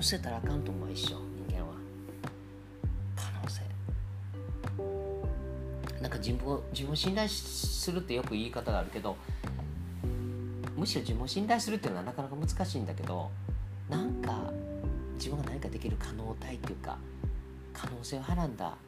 能捨たらあかんと思う一生人間は。可能性。なんか自分を自分を信頼するってよく言い方があるけどむしろ自分を信頼するっていうのはなかなか難しいんだけどなんか自分が何かできる可能体っていうか可能性をはらんだ